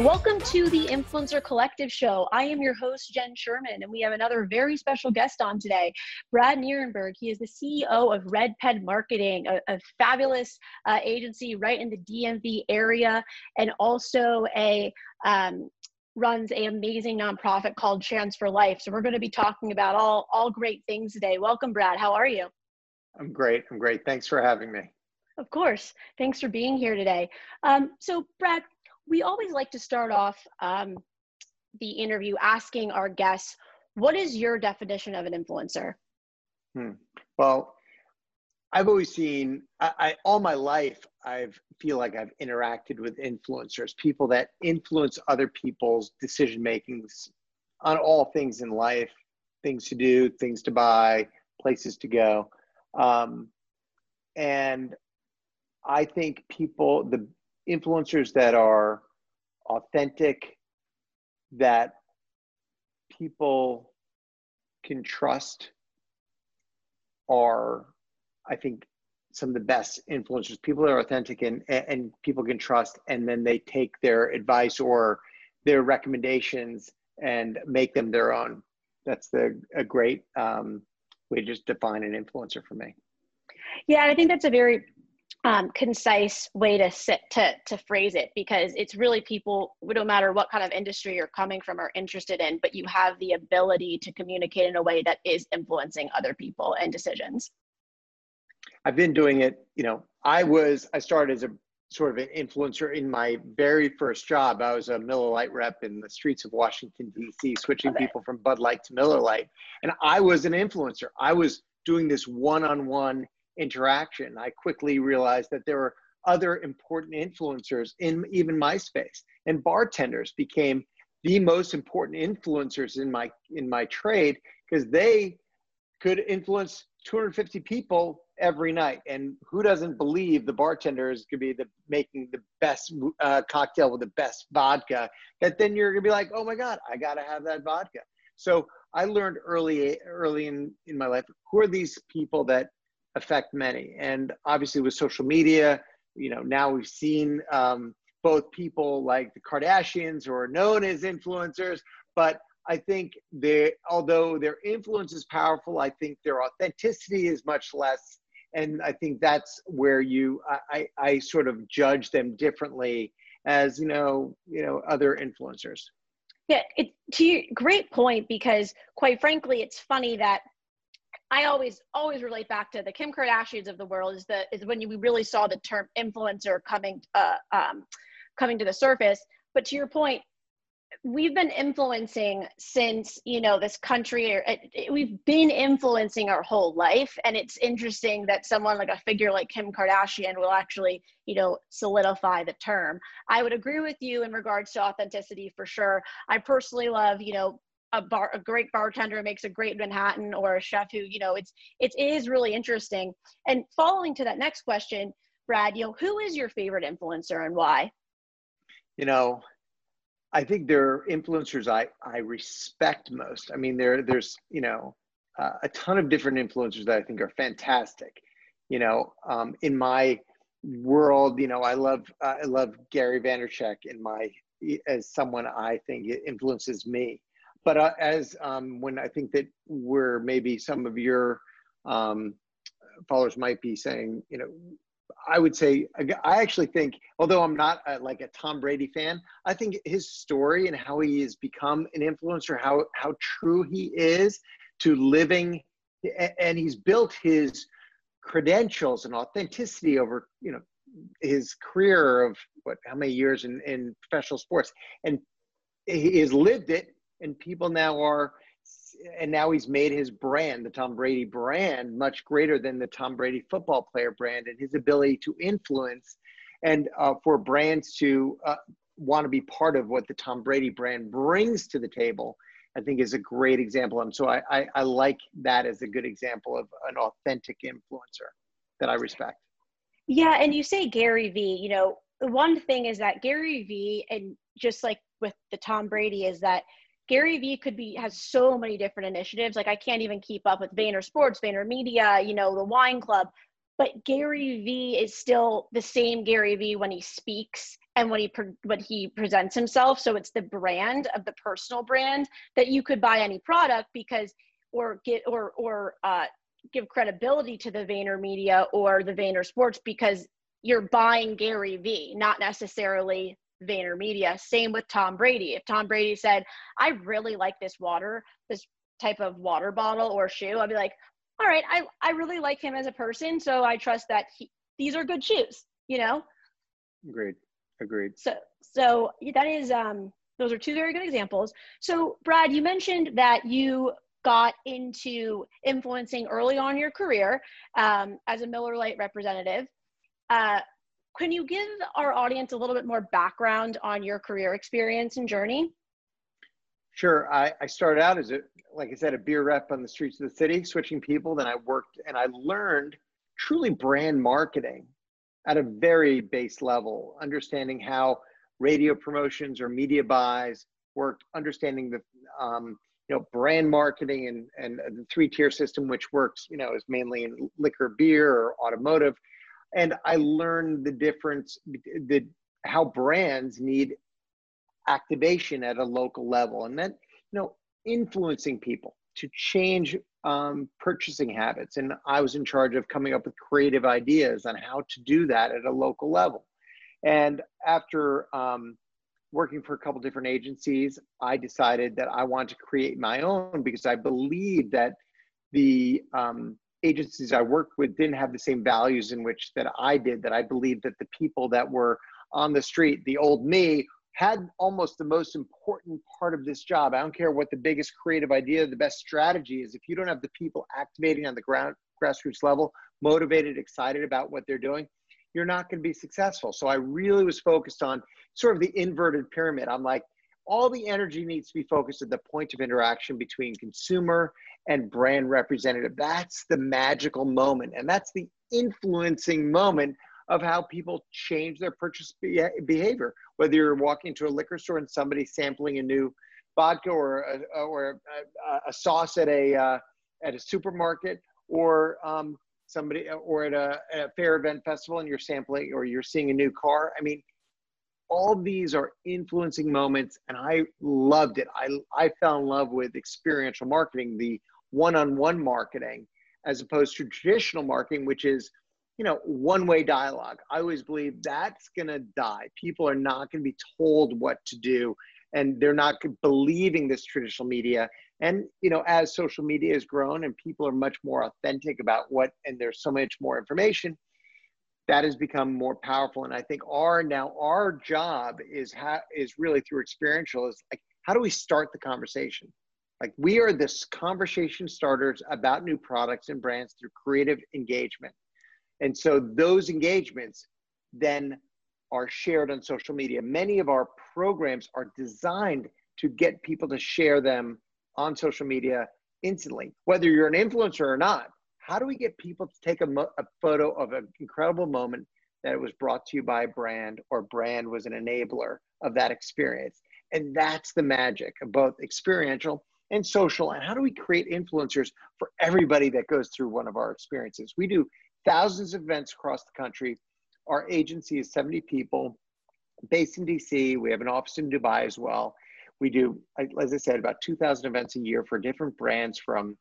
Welcome to the Influencer Collective Show. I am your host, Jen Sherman, and we have another very special guest on today, Brad Nierenberg. He is the CEO of RedPeg Marketing, a, a fabulous uh, agency right in the DMV area, and also a um, runs a amazing nonprofit called Chance for Life. So we're going to be talking about all all great things today. Welcome, Brad. How are you? I'm great. I'm great. Thanks for having me. Of course. Thanks for being here today. Um, so, Brad, we always like to start off um, the interview asking our guests, what is your definition of an influencer? Hmm. Well, I've always seen, I, I, all my life, I feel like I've interacted with influencers, people that influence other people's decision makings on all things in life, things to do, things to buy, places to go. Um, and I think people, the influencers that are authentic, that people can trust are, I think, some of the best influencers. People that are authentic and, and people can trust, and then they take their advice or their recommendations and make them their own. That's the a great um, way to just define an influencer for me. Yeah, I think that's a very um, concise way to sit to to phrase it because it's really people no matter what kind of industry you're coming from are interested in but you have the ability to communicate in a way that is influencing other people and decisions i've been doing it you know i was i started as a sort of an influencer in my very first job. I was a miller lite rep in the streets of washington d.c switching people from bud light to miller lite. And i was an influencer. I was doing this one-on-one interaction. I quickly realized that there were other important influencers in even my space, and bartenders became the most important influencers in my in my trade because they could influence 250 people every night. And who doesn't believe the bartender is going to be the making the best uh, cocktail with the best vodka? That then you're going to be like, oh my god, I got to have that vodka. So I learned early early in in my life who are these people that affect many. And obviously, with social media, you know, now we've seen um, both people like the Kardashians who are known as influencers, but I think they, although their influence is powerful, I think their authenticity is much less. And I think that's where you, I, I, sort of judge them differently as you know, you know, other influencers. Yeah, it, to your great point because quite frankly, it's funny that I always always relate back to the Kim Kardashians of the world is the is when we really saw the term influencer coming uh, um, coming to the surface. But to your point, we've been influencing since you know this country or it, it, we've been influencing our whole life and it's interesting that someone like a figure like kim kardashian will actually you know solidify the term. I would agree with you in regards to authenticity for sure. I personally love you know a bar a great bartender makes a great manhattan or a chef who you know it's it is really interesting. And following to that next question brad you know who is your favorite influencer and why? You know i think there are influencers i i respect most. I mean there there's you know uh, a ton of different influencers that i think are fantastic. You know um, in my world you know i love uh, i love gary vaynerchuk in my as someone i think influences me. But uh, as um, when I think that we're maybe some of your um, followers might be saying, you know, I would say I actually think, although I'm not a, like a Tom Brady fan, I think his story and how he has become an influencer, how how true he is to living, and he's built his credentials and authenticity over you know his career of what how many years in, in professional sports. And he has lived it and people now are and now he's made his brand, the Tom Brady brand, much greater than the Tom Brady football player brand, and his ability to influence and uh, for brands to uh, want to be part of what the Tom Brady brand brings to the table, I think is a great example. And so I, I, I like that as a good example of an authentic influencer that I respect. Yeah, and you say Gary Vee, you know, one thing is that Gary Vee, and just like with the Tom Brady, is that Gary Vee could be has so many different initiatives. Like I can't even keep up with Vayner Sports, Vayner Media, you know, the Wine Club. But Gary Vee is still the same Gary Vee when he speaks and when he pre- when he presents himself. So it's the brand of the personal brand that you could buy any product because or get or or uh, give credibility to the Vayner Media or the Vayner Sports because you're buying Gary Vee, not necessarily Vayner Media. Same with Tom Brady. If Tom Brady said, I really like this water, this type of water bottle or shoe, I'd be like, all right, I, I really like him as a person. So I trust that he, these are good shoes, you know? Agreed. Agreed. So, so that is, um, those are two very good examples. So Brad, you mentioned that you got into influencing early on your career um, as a Miller Lite representative. Uh, can you give our audience a little bit more background on your career experience and journey? Sure. I, I started out as a, like I said, a beer rep on the streets of the city, switching people. Then I worked and I learned truly brand marketing at a very base level, understanding how radio promotions or media buys worked, understanding the um, you know brand marketing and and the three tier system, which works you know is mainly in liquor, beer, or automotive and I learned the difference, the how brands need activation at a local level, and then you know influencing people to change um, purchasing habits. And I was in charge of coming up with creative ideas on how to do that at a local level. And after um, working for a couple different agencies, I decided that I wanted to create my own because I believed that the um, agencies I worked with didn't have the same values in which that I did, that I believed that the people that were on the street, the old me, had almost the most important part of this job. I don't care what the biggest creative idea, the best strategy is. If you don't have the people activating on the ground grassroots level, motivated, excited about what they're doing, you're not going to be successful. So I really was focused on sort of the inverted pyramid. I'm like, all the energy needs to be focused at the point of interaction between consumer and brand representative. That's the magical moment. And that's the influencing moment of how people change their purchase behavior. Whether you're walking to a liquor store and somebody sampling a new vodka or a, or a, a sauce at a, uh, at a supermarket or um, somebody or at a, at a fair event festival and you're sampling or you're seeing a new car. I mean, all these are influencing moments and i loved it. I, I fell in love with experiential marketing the one-on-one marketing as opposed to traditional marketing which is you know one-way dialogue. I always believe that's going to die. People are not going to be told what to do and they're not believing this traditional media. And you know as social media has grown and people are much more authentic about what and there's so much more information that has become more powerful. And i think our now our job is ha- is really through experiential is like how do we start the conversation? Like we are this conversation starters about new products and brands through creative engagement. And so those engagements then are shared on social media. Many of our programs are designed to get people to share them on social media instantly whether you're an influencer or not how do we get people to take a, mo- a photo of an incredible moment that was brought to you by a brand or brand was an enabler of that experience? And that's the magic of both experiential and social. And how do we create influencers for everybody that goes through one of our experiences? We do thousands of events across the country. Our agency is 70 people based in dc we have an office in dubai as well. We do as i said about 2000 events a year for different brands from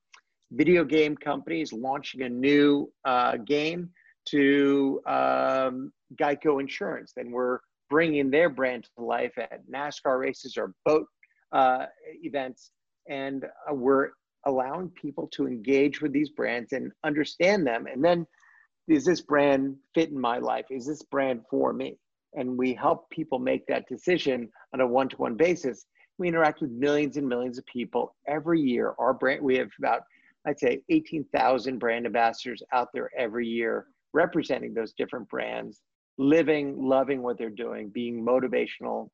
video game companies launching a new uh, game to um, Geico Insurance. Then we're bringing their brand to life at NASCAR races or boat uh, events. And uh, we're allowing people to engage with these brands and understand them. And then, is this brand fit in my life? Is this brand for me? And we help people make that decision on a one to one basis. We interact with millions and millions of people every year. Our brand, we have about I'd say 18,000 brand ambassadors out there every year representing those different brands, living, loving what they're doing, being motivational,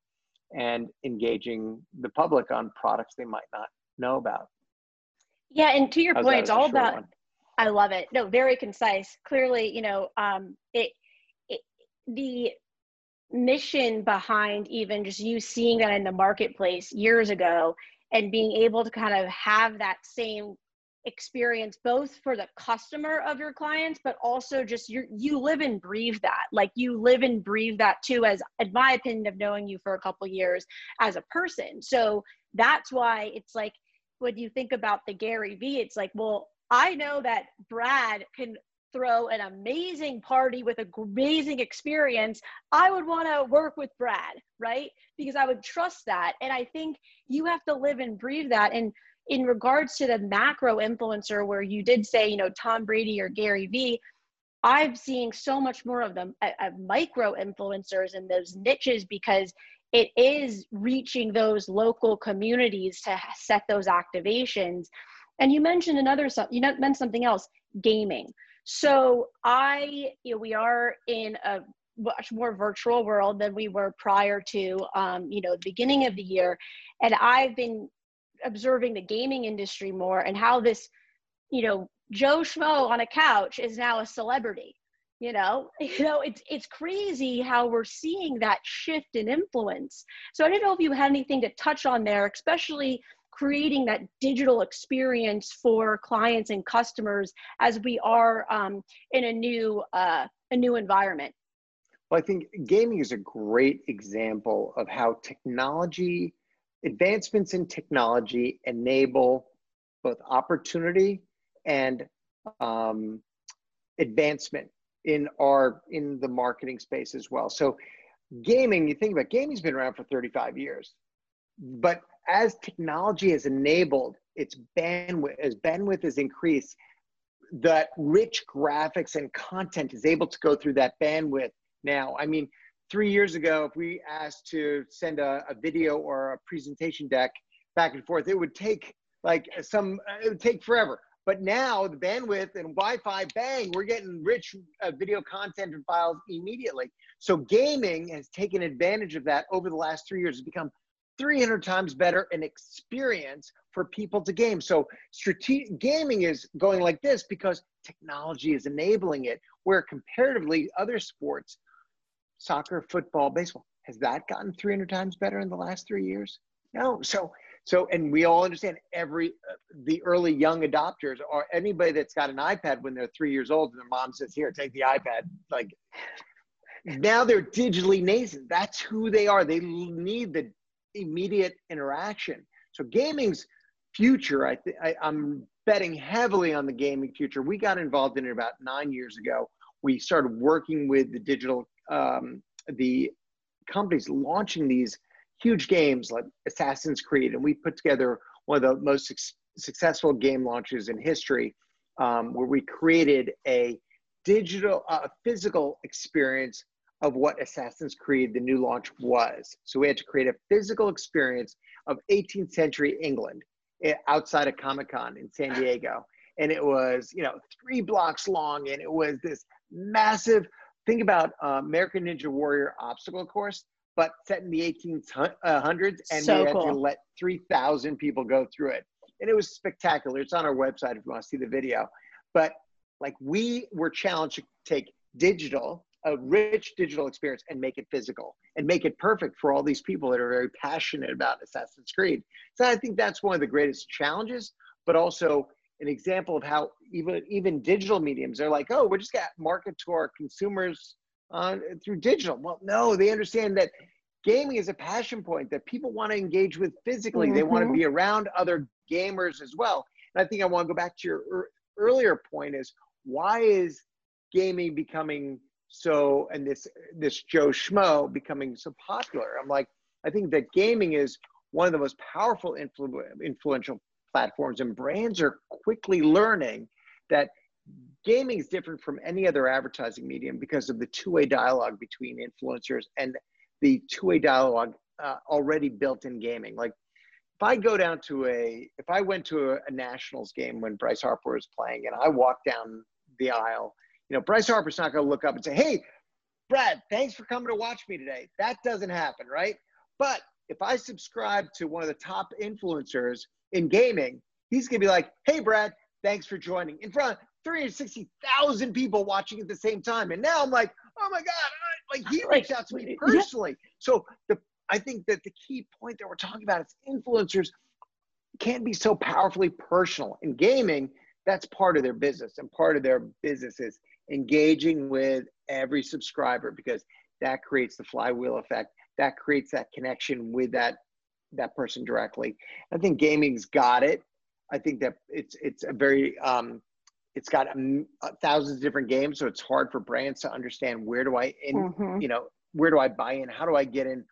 and engaging the public on products they might not know about. Yeah, and to your How's point, it's all about. One? I love it. No, very concise. Clearly, you know, um, it, it the mission behind even just you seeing that in the marketplace years ago and being able to kind of have that same experience both for the customer of your clients but also just you you live and breathe that like you live and breathe that too as in my opinion of knowing you for a couple years as a person so that's why it's like when you think about the Gary Vee it's like well I know that Brad can throw an amazing party with amazing experience, I would want to work with Brad, right? Because I would trust that. And I think you have to live and breathe that. And in regards to the macro influencer, where you did say, you know, Tom Brady or Gary Vee, I'm seeing so much more of them, uh, micro influencers in those niches because it is reaching those local communities to set those activations. And you mentioned another, you mentioned something else, gaming. So I, you know, we are in a much more virtual world than we were prior to, um, you know, the beginning of the year. And I've been observing the gaming industry more and how this, you know, Joe Schmo on a couch is now a celebrity. You know, you know, it's it's crazy how we're seeing that shift in influence. So I don't know if you had anything to touch on there, especially creating that digital experience for clients and customers as we are um, in a new uh, a new environment well i think gaming is a great example of how technology advancements in technology enable both opportunity and um, advancement in our in the marketing space as well so gaming you think about gaming's been around for 35 years but as technology has enabled its bandwidth, as bandwidth has increased, that rich graphics and content is able to go through that bandwidth now. I mean, three years ago, if we asked to send a, a video or a presentation deck back and forth, it would take like some, it would take forever. But now the bandwidth and Wi-Fi, bang, we're getting rich uh, video content and files immediately. So gaming has taken advantage of that over the last three years. It's become 300 times better an experience for people to game. So strategic gaming is going like this because technology is enabling it, where comparatively other sports, soccer, football, baseball, has that gotten 300 times better in the last three years? No. So, so, and we all understand every, uh, the early young adopters or anybody that's got an iPad when they're three years old and their mom says, here, take the iPad. Like now they're digitally nascent. That's who they are. They need the immediate interaction. So gaming's future, I, th- I I'm betting heavily on the gaming future. We got involved in it about nine years ago. We started working with the digital, um, the companies launching these huge games like Assassin's Creed, and we put together one of the most su- successful game launches in history, um, where we created a digital, uh, physical experience of what Assassin's Creed, the new launch, was. So we had to create a physical experience of 18th century England eh, outside of Comic Con in San Diego. And it was, you know, three blocks long, and it was this massive. Think about uh, American Ninja Warrior obstacle course, but set in the 1800s, and so we had cool. to let 3,000 people go through it. And it was spectacular. It's on our website if you want to see the video. But like we were challenged to take digital a rich digital experience and make it physical and make it perfect for all these people that are very passionate about Assassin's Creed. So I think that's one of the greatest challenges, but also an example of how even even digital mediums are like, oh, we're just gonna market to our consumers uh, through digital. Well, no, they understand that gaming is a passion point that people want to engage with physically. Mm-hmm. They want to be around other gamers as well. And I think I want to go back to your er- earlier point: is why is gaming becoming so and this this joe schmo becoming so popular i'm like i think that gaming is one of the most powerful influ- influential platforms and brands are quickly learning that gaming is different from any other advertising medium because of the two-way dialogue between influencers and the two-way dialogue uh, already built in gaming like if i go down to a if i went to a, a nationals game when bryce harper was playing and i walked down the aisle you know, Bryce Harper's not going to look up and say, "Hey, Brad, thanks for coming to watch me today." That doesn't happen, right? But if I subscribe to one of the top influencers in gaming, he's going to be like, "Hey, Brad, thanks for joining." In front of 360,000 people watching at the same time, and now I'm like, "Oh my god!" Like he reached out to me personally. Yeah. So the I think that the key point that we're talking about is influencers can't be so powerfully personal. In gaming, that's part of their business, and part of their business is engaging with every subscriber because that creates the flywheel effect. That creates that connection with that that person directly. I think gaming's got it. I think that it's it's a very um, it's got thousands of different games, so it's hard for brands to understand where do I in mm-hmm. you know where do I buy in? How do I get in?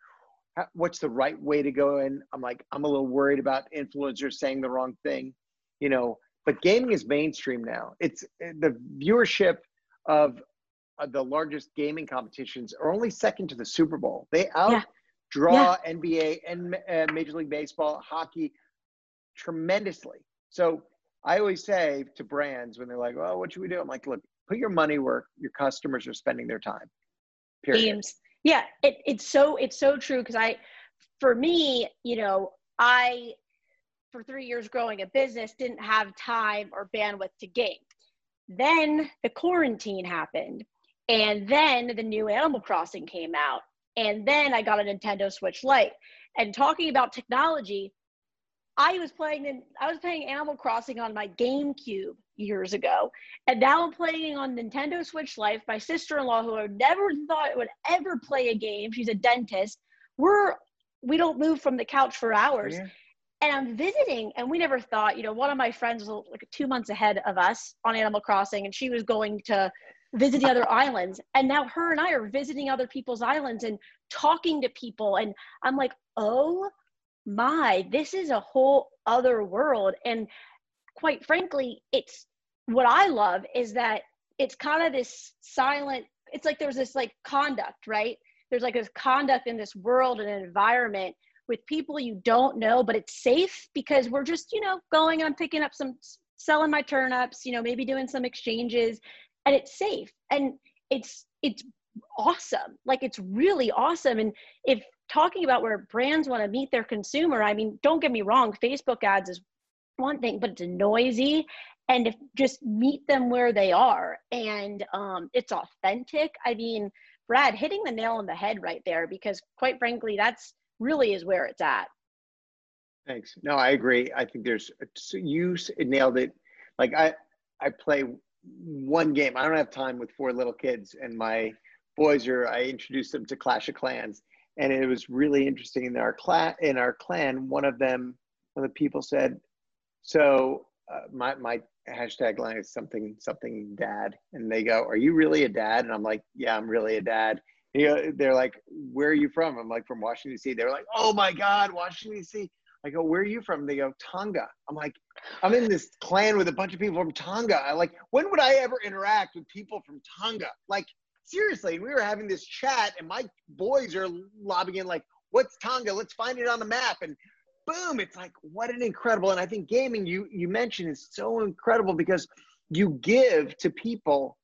How, what's the right way to go in? I'm like I'm a little worried about influencers saying the wrong thing, you know. But gaming is mainstream now. It's the viewership of uh, the largest gaming competitions are only second to the Super Bowl. They out. yeah. Yeah. NBA and uh, Major League Baseball, hockey tremendously. So I always say to brands when they're like, "Oh, what should we do?" I'm like, "Look, put your money where your customers are spending their time." Period. Games. Yeah, it, it's so it's so true because I, for me, you know, I for three years growing a business didn't have time or bandwidth to game. Then the quarantine happened, and then the new Animal Crossing came out, and then I got a Nintendo Switch Lite. And talking about technology, I was playing I was playing Animal Crossing on my GameCube years ago, and now I'm playing on Nintendo Switch Lite. My sister-in-law, who I never thought would ever play a game, she's a dentist. We're we don't move from the couch for hours. Yeah. And I'm visiting, and we never thought, you know, one of my friends was like two months ahead of us on Animal Crossing, and she was going to visit the other islands. And now her and I are visiting other people's islands and talking to people. And I'm like, oh my, this is a whole other world. And quite frankly, it's what I love is that it's kind of this silent, it's like there's this like conduct, right? There's like this conduct in this world and environment with people you don't know, but it's safe because we're just, you know, going I'm picking up some, selling my turnips, you know, maybe doing some exchanges and it's safe and it's, it's awesome. Like it's really awesome. And if talking about where brands want to meet their consumer, I mean, don't get me wrong, Facebook ads is one thing, but it's noisy and if just meet them where they are and um, it's authentic. I mean, Brad hitting the nail on the head right there because quite frankly, that's really is where it's at. Thanks. No, I agree. I think there's you nailed it. Like I, I play one game. I don't have time with four little kids, and my boys are. I introduced them to Clash of Clans, and it was really interesting. In our clan, in our clan, one of them, one of the people said, "So uh, my my hashtag line is something something dad," and they go, "Are you really a dad?" And I'm like, "Yeah, I'm really a dad." You know, they're like, "Where are you from?" I'm like, "From Washington D.C." They're like, "Oh my God, Washington D.C." I go, "Where are you from?" They go, "Tonga." I'm like, "I'm in this clan with a bunch of people from Tonga." I like, when would I ever interact with people from Tonga? Like, seriously, And we were having this chat, and my boys are lobbying in, like, "What's Tonga? Let's find it on the map." And boom, it's like, what an incredible. And I think gaming you you mentioned is so incredible because you give to people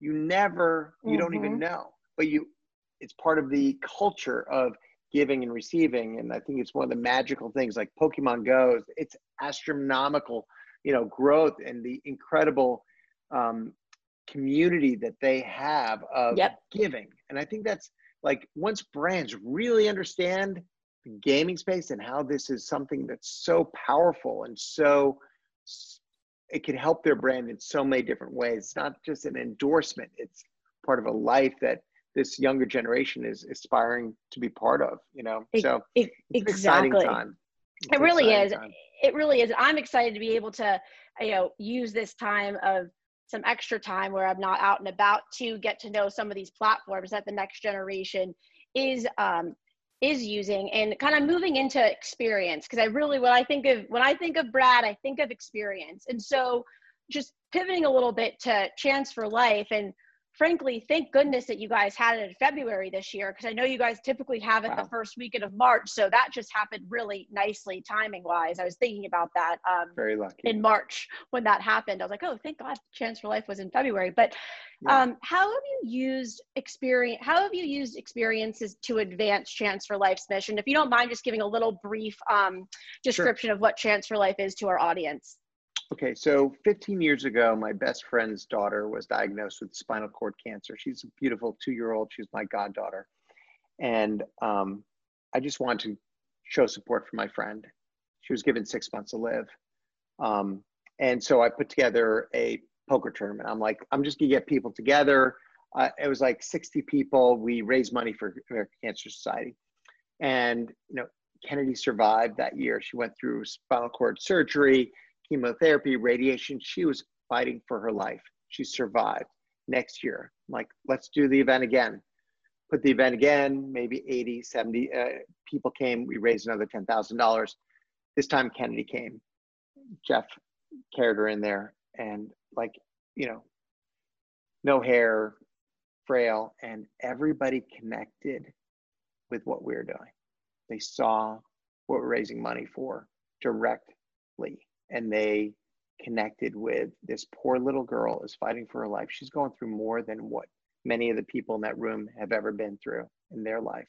you never you mm-hmm. don't even mm-hmm. know, but you it's part of the culture of giving and receiving. And I think it's one of the magical things like Pokemon Go, it's astronomical, you know, growth and the incredible um, community that they have of yep. giving. And I think that's like once brands really understand the gaming space and how this is something that's so powerful and so it can help their brand in so many different ways. It's not just an endorsement, it's part of a life that this younger generation is aspiring to be part of you know? So it, it, exactly. it really is. time. it really is. I'm excited to be able to you know use this time of some extra time where i'm not out and about to get to know some of these platforms that the next generation is um is using and kind of moving into experience. Because i really when i think of when i think of brad i think of experience. And so just pivoting a little bit to chance for life and frankly, thank goodness that you guys had it in February this year because I know you guys typically have it wow. the first weekend of March. So that just happened really nicely timing wise. I was thinking about that um, very lucky in March when that happened. I was like, oh, thank God, Chance for Life was in February. But yeah. um, how have you used experience? How have you used experiences to advance Chance for Life's mission? If you don't mind, just giving a little brief um, description sure. of what Chance for Life is to our audience. Okay, so 15 years ago, my best friend's daughter was diagnosed with spinal cord cancer. She's a beautiful two year old. She's my goddaughter. And um, I just wanted to show support for my friend. She was given six months to live. Um, and so I put together a poker tournament. I'm like, I'm just gonna get people together. Uh, it was like 60 people. We raised money for American Cancer Society. And, you know, Kennedy survived that year. She went through spinal cord surgery, chemotherapy, radiation. She was fighting for her life. She survived. Next year, I'm like, let's do the event again. Put the event again, maybe 80, 70 uh, people came. We raised another $10,000. This time Kennedy came. Jeff carried her in there and like, you know, no hair, frail, and everybody connected with what we were doing. They saw what we're raising money for directly, and they connected with this poor little girl is fighting for her life. She's going through more than what many of the people in that room have ever been through in their life.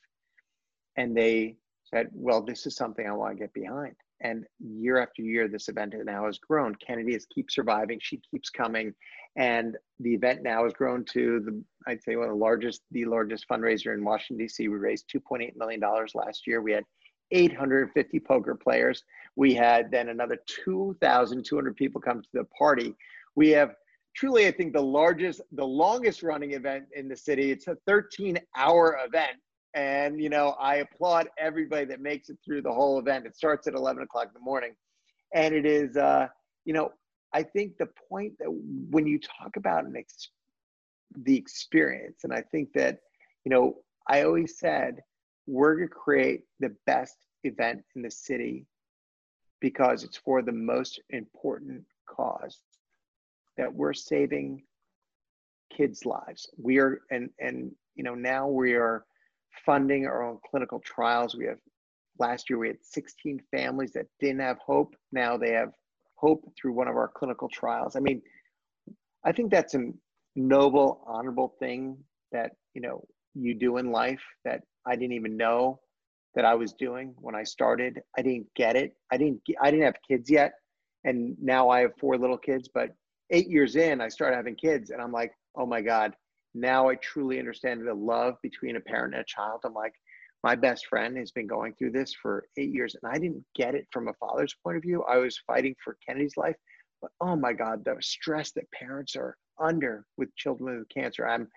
And they said, Well, this is something I want to get behind. And year after year, this event now has grown. Kennedy has keep surviving. She keeps coming. And the event now has grown to the, I'd say one of the largest, the largest fundraiser in Washington, D.C. We raised $2.8 million last year. We had 850 poker players. We had then another 2,200 people come to the party. We have truly, I think, the largest, the longest running event in the city. It's a 13 hour event and, you know, I applaud everybody that makes it through the whole event. It starts at 11 o'clock in the morning. And it is, uh, you know, I think the point that when you talk about an ex- the experience, and I think that, you know, I always said, we're going to create the best event in the city because it's for the most important cause that we're saving kids' lives. We are, and, and, you know, now we are funding our own clinical trials. We have last year we had 16 families that didn't have hope. Now they have hope through one of our clinical trials. I mean, I think that's a noble, honorable thing that you know you do in life that I didn't even know that I was doing when I started. I didn't get it. I didn't. I didn't have kids yet, and now I have four little kids. But eight years in, I started having kids, and I'm like, oh my god, now I truly understand the love between a parent and a child. I'm like, my best friend has been going through this for eight years, and I didn't get it from a father's point of view. I was fighting for Kennedy's life, but oh my God, the stress that parents are under with children with cancer. I'm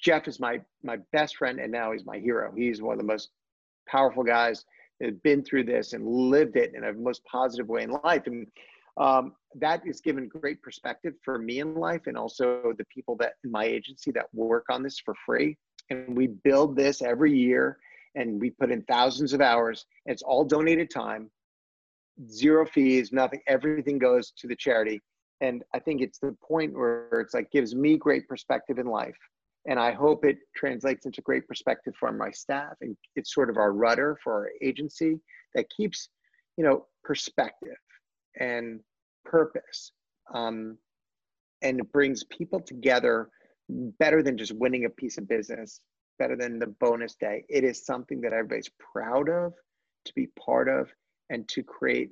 Jeff is my my best friend, and now he's my hero. He's one of the most powerful guys that have been through this and lived it in a most positive way in life. And um, that is given great perspective for me in life and also the people that in my agency that work on this for free and we build this every year and we put in thousands of hours it's all donated time zero fees nothing everything goes to the charity and i think it's the point where it's like gives me great perspective in life and i hope it translates into great perspective for my staff and it's sort of our rudder for our agency that keeps you know perspective and purpose. Um, and it brings people together better than just winning a piece of business, better than the bonus day. It is something that everybody's proud of, to be part of, and to create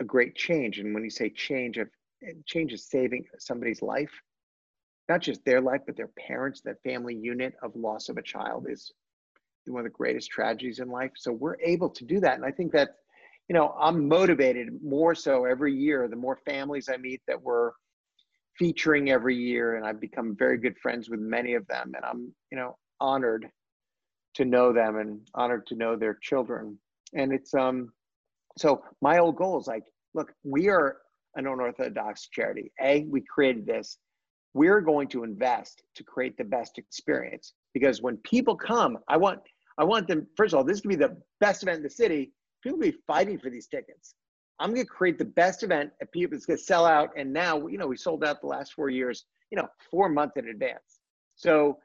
a great change. And when you say change, of change is saving somebody's life, not just their life, but their parents, that family unit of loss of a child is one of the greatest tragedies in life. So we're able to do that. And I think that you know, I'm motivated more so every year. The more families I meet that we're featuring every year, and I've become very good friends with many of them, and I'm, you know, honored to know them and honored to know their children. And it's um, so my old goal is like, look, we are an unorthodox charity. A, we created this. We're going to invest to create the best experience because when people come, I want I want them. First of all, this to be the best event in the city people be fighting for these tickets. I'm going to create the best event and people it's going to sell out. And now, you know, we sold out the last four years, you know, four months in advance. So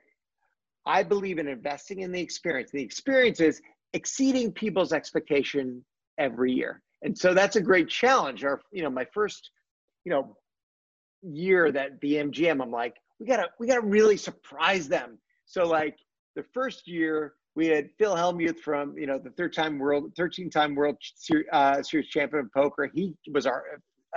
I believe in investing in the experience. The experience is exceeding people's expectation every year. And so that's a great challenge. Our, you know, my first, you know, year that the MGM, I'm like, we gotta, we gotta really surprise them. So like the first year, we had Phil Hellmuth from you know the third time world, 13 time world series, uh, series champion of poker. He was our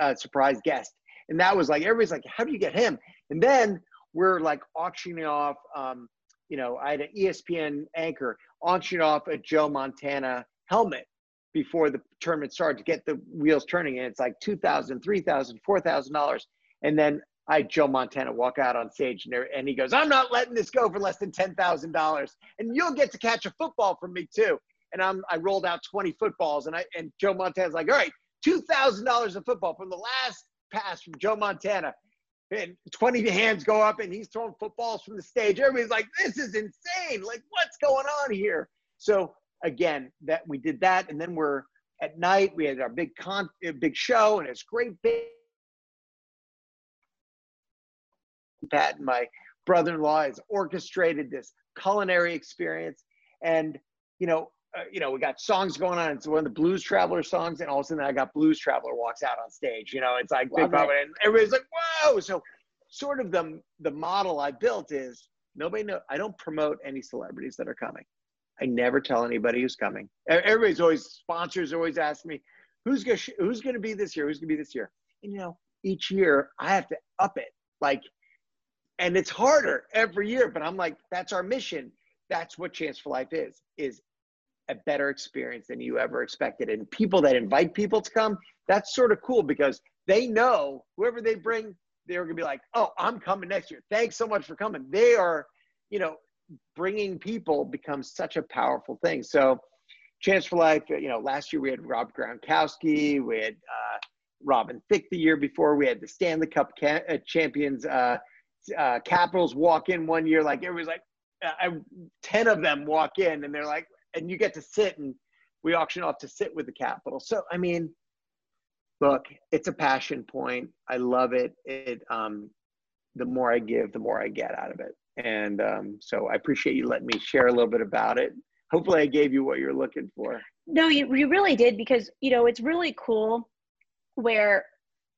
uh, surprise guest, and that was like everybody's like, how do you get him? And then we're like auctioning off. Um, you know, I had an ESPN anchor auction off a Joe Montana helmet before the tournament started to get the wheels turning. And it's like $2,000, $3,000, $4,000. And then I Joe Montana walk out on stage and, and he goes, I'm not letting this go for less than $10,000. And you'll get to catch a football from me too. And I'm, I rolled out 20 footballs and I, and Joe Montana's like, all right, $2,000 of football from the last pass from Joe Montana. And 20 hands go up and he's throwing footballs from the stage. Everybody's like, this is insane. Like, what's going on here? So again, that we did that. And then we're at night, we had our big con, uh, big show and it's great big Pat and my brother-in-law has orchestrated this culinary experience, and you know, uh, you know, we got songs going on. It's one of the Blues Traveler songs, and all of a sudden, I got Blues Traveler walks out on stage. You know, it's like big it. and everybody's like, "Whoa!" So, sort of the the model I built is nobody know. I don't promote any celebrities that are coming. I never tell anybody who's coming. Everybody's always sponsors always ask me, "Who's gonna who's gonna be this year? Who's gonna be this year?" And you know, each year I have to up it. Like and it's harder every year but i'm like that's our mission. That's what chance for life is is a better experience than you ever expected. And people that invite people to come that's sort of cool because they know whoever they bring they're going to be like oh i'm coming next year. Thanks so much for coming. They are you know bringing people becomes such a powerful thing. So chance for life you know last year we had rob gronkowski we had uh, robin thicke the year before we had the stanley cup ca- uh, champions uh, uh, Capitals walk in one year, like everybody's like, uh, I, 10 of them walk in and they're like, and you get to sit and we auction off to sit with the Capital. So, I mean, look, it's a passion point. I love it. It, um, the more I give, the more I get out of it. And um, so I appreciate you letting me share a little bit about it. Hopefully I gave you what you're looking for. No, you, you really did because, you know, it's really cool where,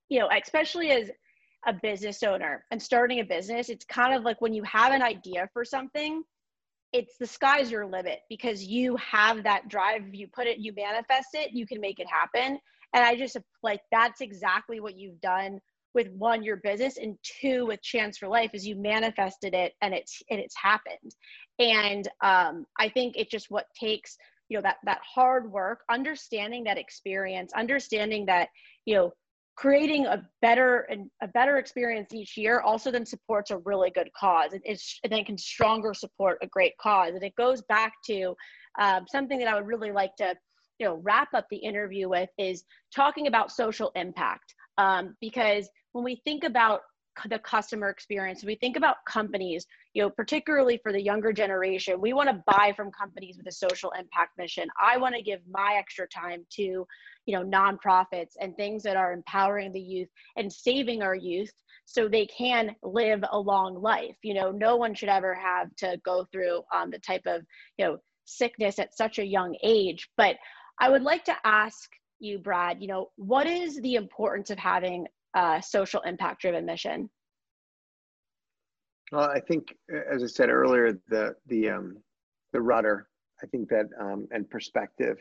you know, especially as a business owner and starting a business, it's kind of like when you have an idea for something, it's the sky's your limit because you have that drive. You put it, you manifest it, you can make it happen. And I just like that's exactly what you've done with one your business and two with chance for life is you manifested it and it's and it's happened and um, i think it's just what takes you know that that hard work understanding that experience understanding that you know creating a better and a better experience each year also then supports a really good cause. And then can stronger support a great cause. And it goes back to um, something that i would really like to you know wrap up the interview with is talking about social impact. Um, because when we think about the customer experience. We think about companies you know particularly for the younger generation we want to buy from companies with a social impact mission. I want to give my extra time to you know nonprofits and things that are empowering the youth and saving our youth so they can live a long life. You know no one should ever have to go through um, the type of you know sickness at such a young age. But i would like to ask you brad you know what is the importance of having uh, social impact driven mission? Well, I think, as I said earlier, the the um, the rudder, I think that um, and perspective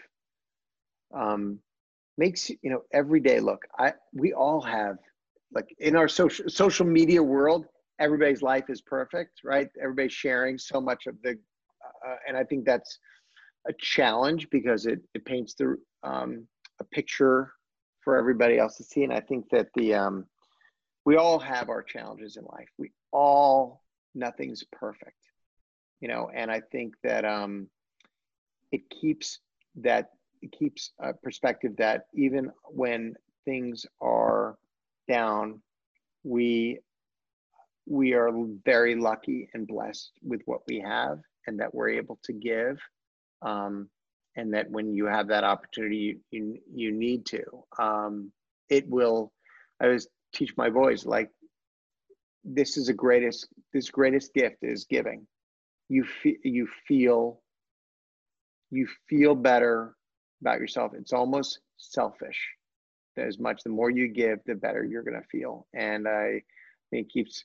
um, makes you know every day look. I we all have like in our social social media world, everybody's life is perfect, right? Everybody's sharing so much of the, uh, and I think that's a challenge because it it paints the um, a picture for everybody else to see. And I think that the um, we all have our challenges in life. We all nothing's perfect, you know. And I think that um, it keeps that it keeps a perspective that even when things are down, we we are very lucky and blessed with what we have and that we're able to give. Um, and that when you have that opportunity, you you, you need to. Um, it will. I always teach my boys like this is the greatest. This greatest gift is giving. You feel you feel you feel better about yourself. It's almost selfish. As much the more you give, the better you're going to feel. And I think keeps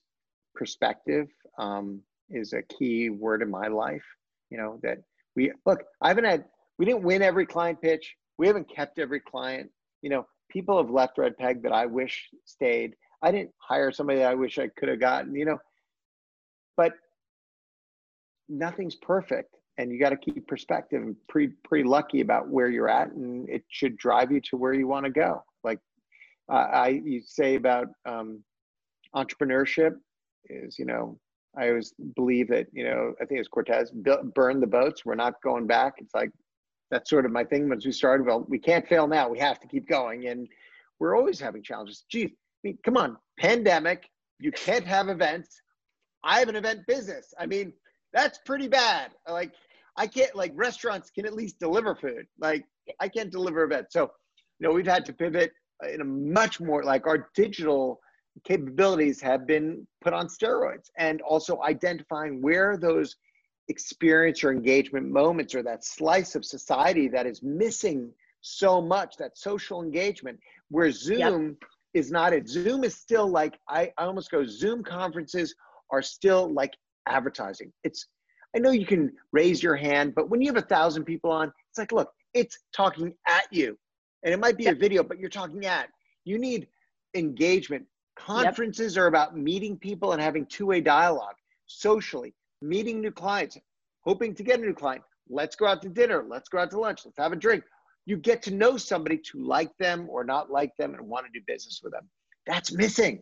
perspective um, is a key word in my life. You know that we look. I haven't had we didn't win every client pitch. We haven't kept every client. You know, people have left Red Peg that I wish stayed. I didn't hire somebody that I wish I could have gotten, you know, but nothing's perfect. and you got to keep perspective and pretty pretty lucky about where you're at and it should drive you to where you want to go like uh, i you say about um, entrepreneurship is you know i always believe that you know i think it's cortez burn the boats we're not going back it's like that's sort of my thing once we started well we can't fail now we have to keep going and we're always having challenges gee I mean, come on pandemic you can't have events i have an event business i mean that's pretty bad. Like I can't like restaurants can at least deliver food. Like I can't deliver events. So, you know, we've had to pivot uh, in a much more like our digital capabilities have been put on steroids and also identifying where those experience or engagement moments or that slice of society that is missing so much that social engagement where zoom yep. is not it zoom is still like I, I almost go zoom conferences are still like advertising. It's I know you can raise your hand, but when you have a thousand people on, it's like, look, it's talking at you. And it might be yep. a video, but you're talking at. You need engagement. Conferences yep. are about meeting people and having two-way dialogue socially, meeting new clients, hoping to get a new client. Let's go out to dinner. Let's go out to lunch. Let's have a drink. You get to know somebody to like them or not like them and want to do business with them. That's missing.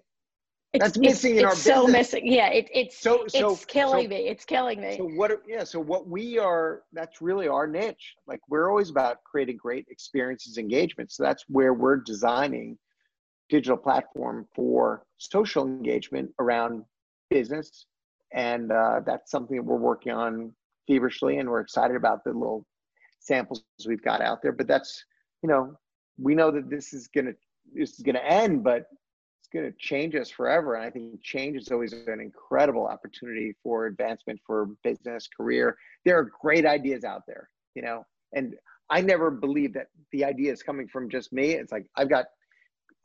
It's, That's missing it's, in our it's so missing. Yeah, it, it's so, so it's killing so, me. It's killing me. So what? Yeah. So what we are. That's really our niche. Like we're always about creating great experiences, engagement. So that's where we're designing digital platform for social engagement around business, and uh, that's something that we're working on feverishly, and we're excited about the little samples we've got out there. But that's you know we know that this is gonna this is gonna end, but it's to change us forever. And I think change is always an incredible opportunity for advancement for business, career. There are great ideas out there, you know, and I never believe that the idea is coming from just me. It's like I've got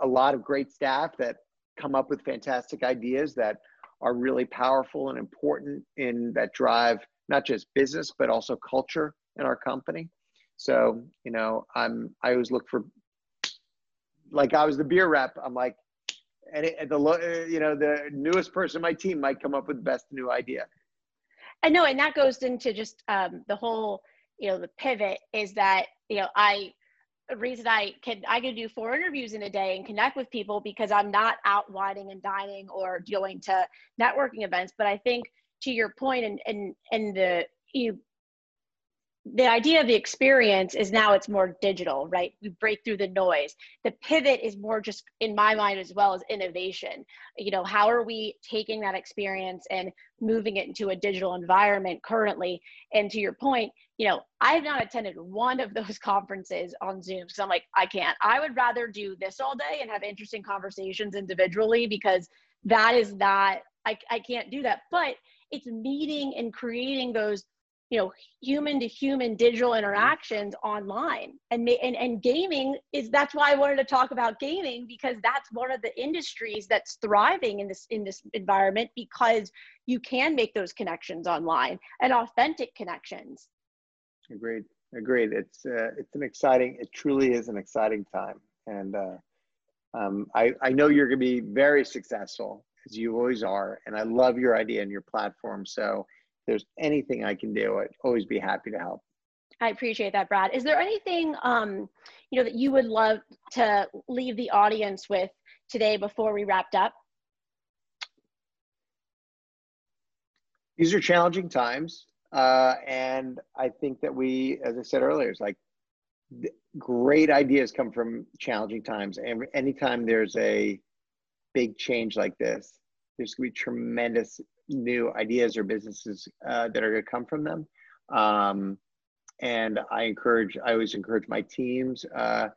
a lot of great staff that come up with fantastic ideas that are really powerful and important in that drive not just business but also culture in our company. So, you know, I'm I always look for like I was the beer rep. I'm like, and, it, the you know the newest person in my team might come up with the best new idea. I know, and that goes into just um, the whole you know the pivot is that you know I reason I can I can do four interviews in a day and connect with people because I'm not out wining and dining or going to networking events. But I think to your point and and and the you the idea of the experience is now it's more digital, right? We break through the noise. The pivot is more just in my mind as well as innovation. You know, how are we taking that experience and moving it into a digital environment currently? And to your point, you know, I have not attended one of those conferences on Zoom because I'm like, I can't. I would rather do this all day and have interesting conversations individually because that is not, I, I can't do that. But it's meeting and creating those you know human to human digital interactions online. And and and gaming is that's why I wanted to talk about gaming because that's one of the industries that's thriving in this in this environment because you can make those connections online and authentic connections. Agreed. Agreed. It's uh, it's an exciting it truly is an exciting time. And uh, um, I, I know you're going to be very successful as you always are and i love your idea and your platform. So there's anything I can do, I'd always be happy to help. I appreciate that, Brad. Is there anything um, you know that you would love to leave the audience with today before we wrapped up? These are challenging times, uh, and I think that we, as I said earlier, it's like great ideas come from challenging times. And anytime there's a big change like this, there's going to be tremendous new ideas or businesses uh, that are going to come from them. Um, and I encourage, I always encourage my teams, uh,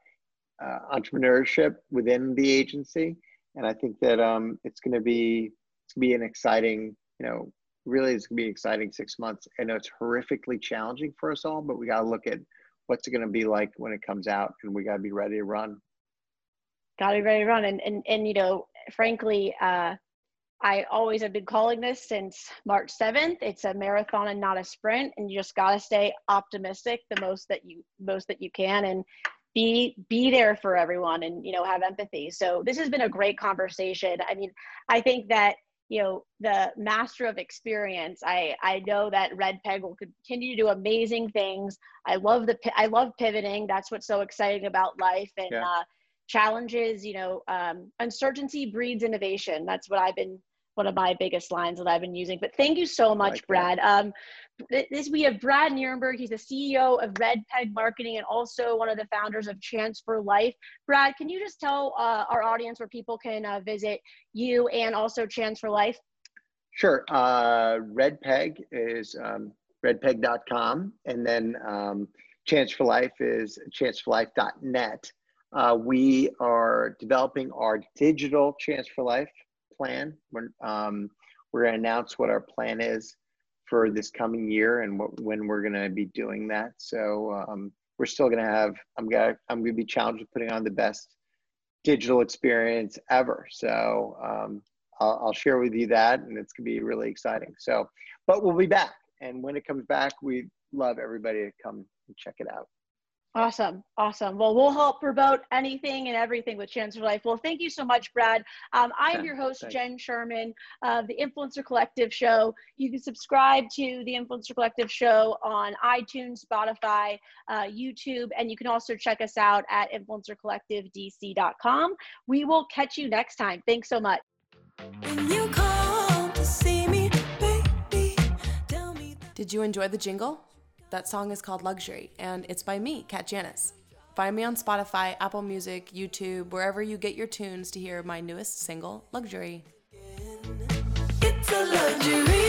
uh, entrepreneurship within the agency. And I think that um, it's going to be, it's to be an exciting, you know, really it's going to be exciting six months. I know it's horrifically challenging for us all, but we got to look at what's it going to be like when it comes out and we got to be ready to run. Got to be ready to run. And, and, and, you know, frankly, uh, I always have been calling this since March 7th. It's a marathon and not a sprint, and you just got to stay optimistic the most that you most that you can, and be be there for everyone, and you know have empathy. So this has been a great conversation. I mean, I think that you know the master of experience i i know that RedPeg will continue to do amazing things i love the i love pivoting that's what's so exciting about life and yeah. uh, challenges you know um, uncertainty breeds innovation that's what i've been one of my biggest lines that I've been using. But thank you so much, like Brad. Um, this we have Brad Nierenberg. He's the CEO of RedPeg Marketing and also one of the founders of Chance for Life. Brad, can you just tell uh, our audience where people can uh, visit you and also Chance for Life? Sure. Uh, RedPeg is um, redpeg.com, and then um, Chance for Life is chanceforlife.net. Uh, we are developing our digital Chance for Life plan. We're, um, we're going to announce what our plan is for this coming year and what, when we're going to be doing that. So um, we're still going to have. I'm going I'm going to be challenged with putting on the best digital experience ever. So um, I'll, I'll share with you that, and it's going to be really exciting. So, but we'll be back, and when it comes back, we love everybody to come and check it out. Awesome. Awesome. Well, we'll help promote anything and everything with Chance for Life. Well, thank you so much, Brad. Um, I am your host, Thanks. Jen Sherman of the Influencer Collective Show. You can subscribe to the Influencer Collective Show on iTunes, Spotify, uh, YouTube, and you can also check us out at influencercollectivedc.com. We will catch you next time. Thanks so much. Did you enjoy the jingle? That song is called Luxury, and it's by me, Kat Janis. Find me on Spotify, Apple Music, YouTube, wherever you get your tunes to hear my newest single, Luxury. It's a luxury.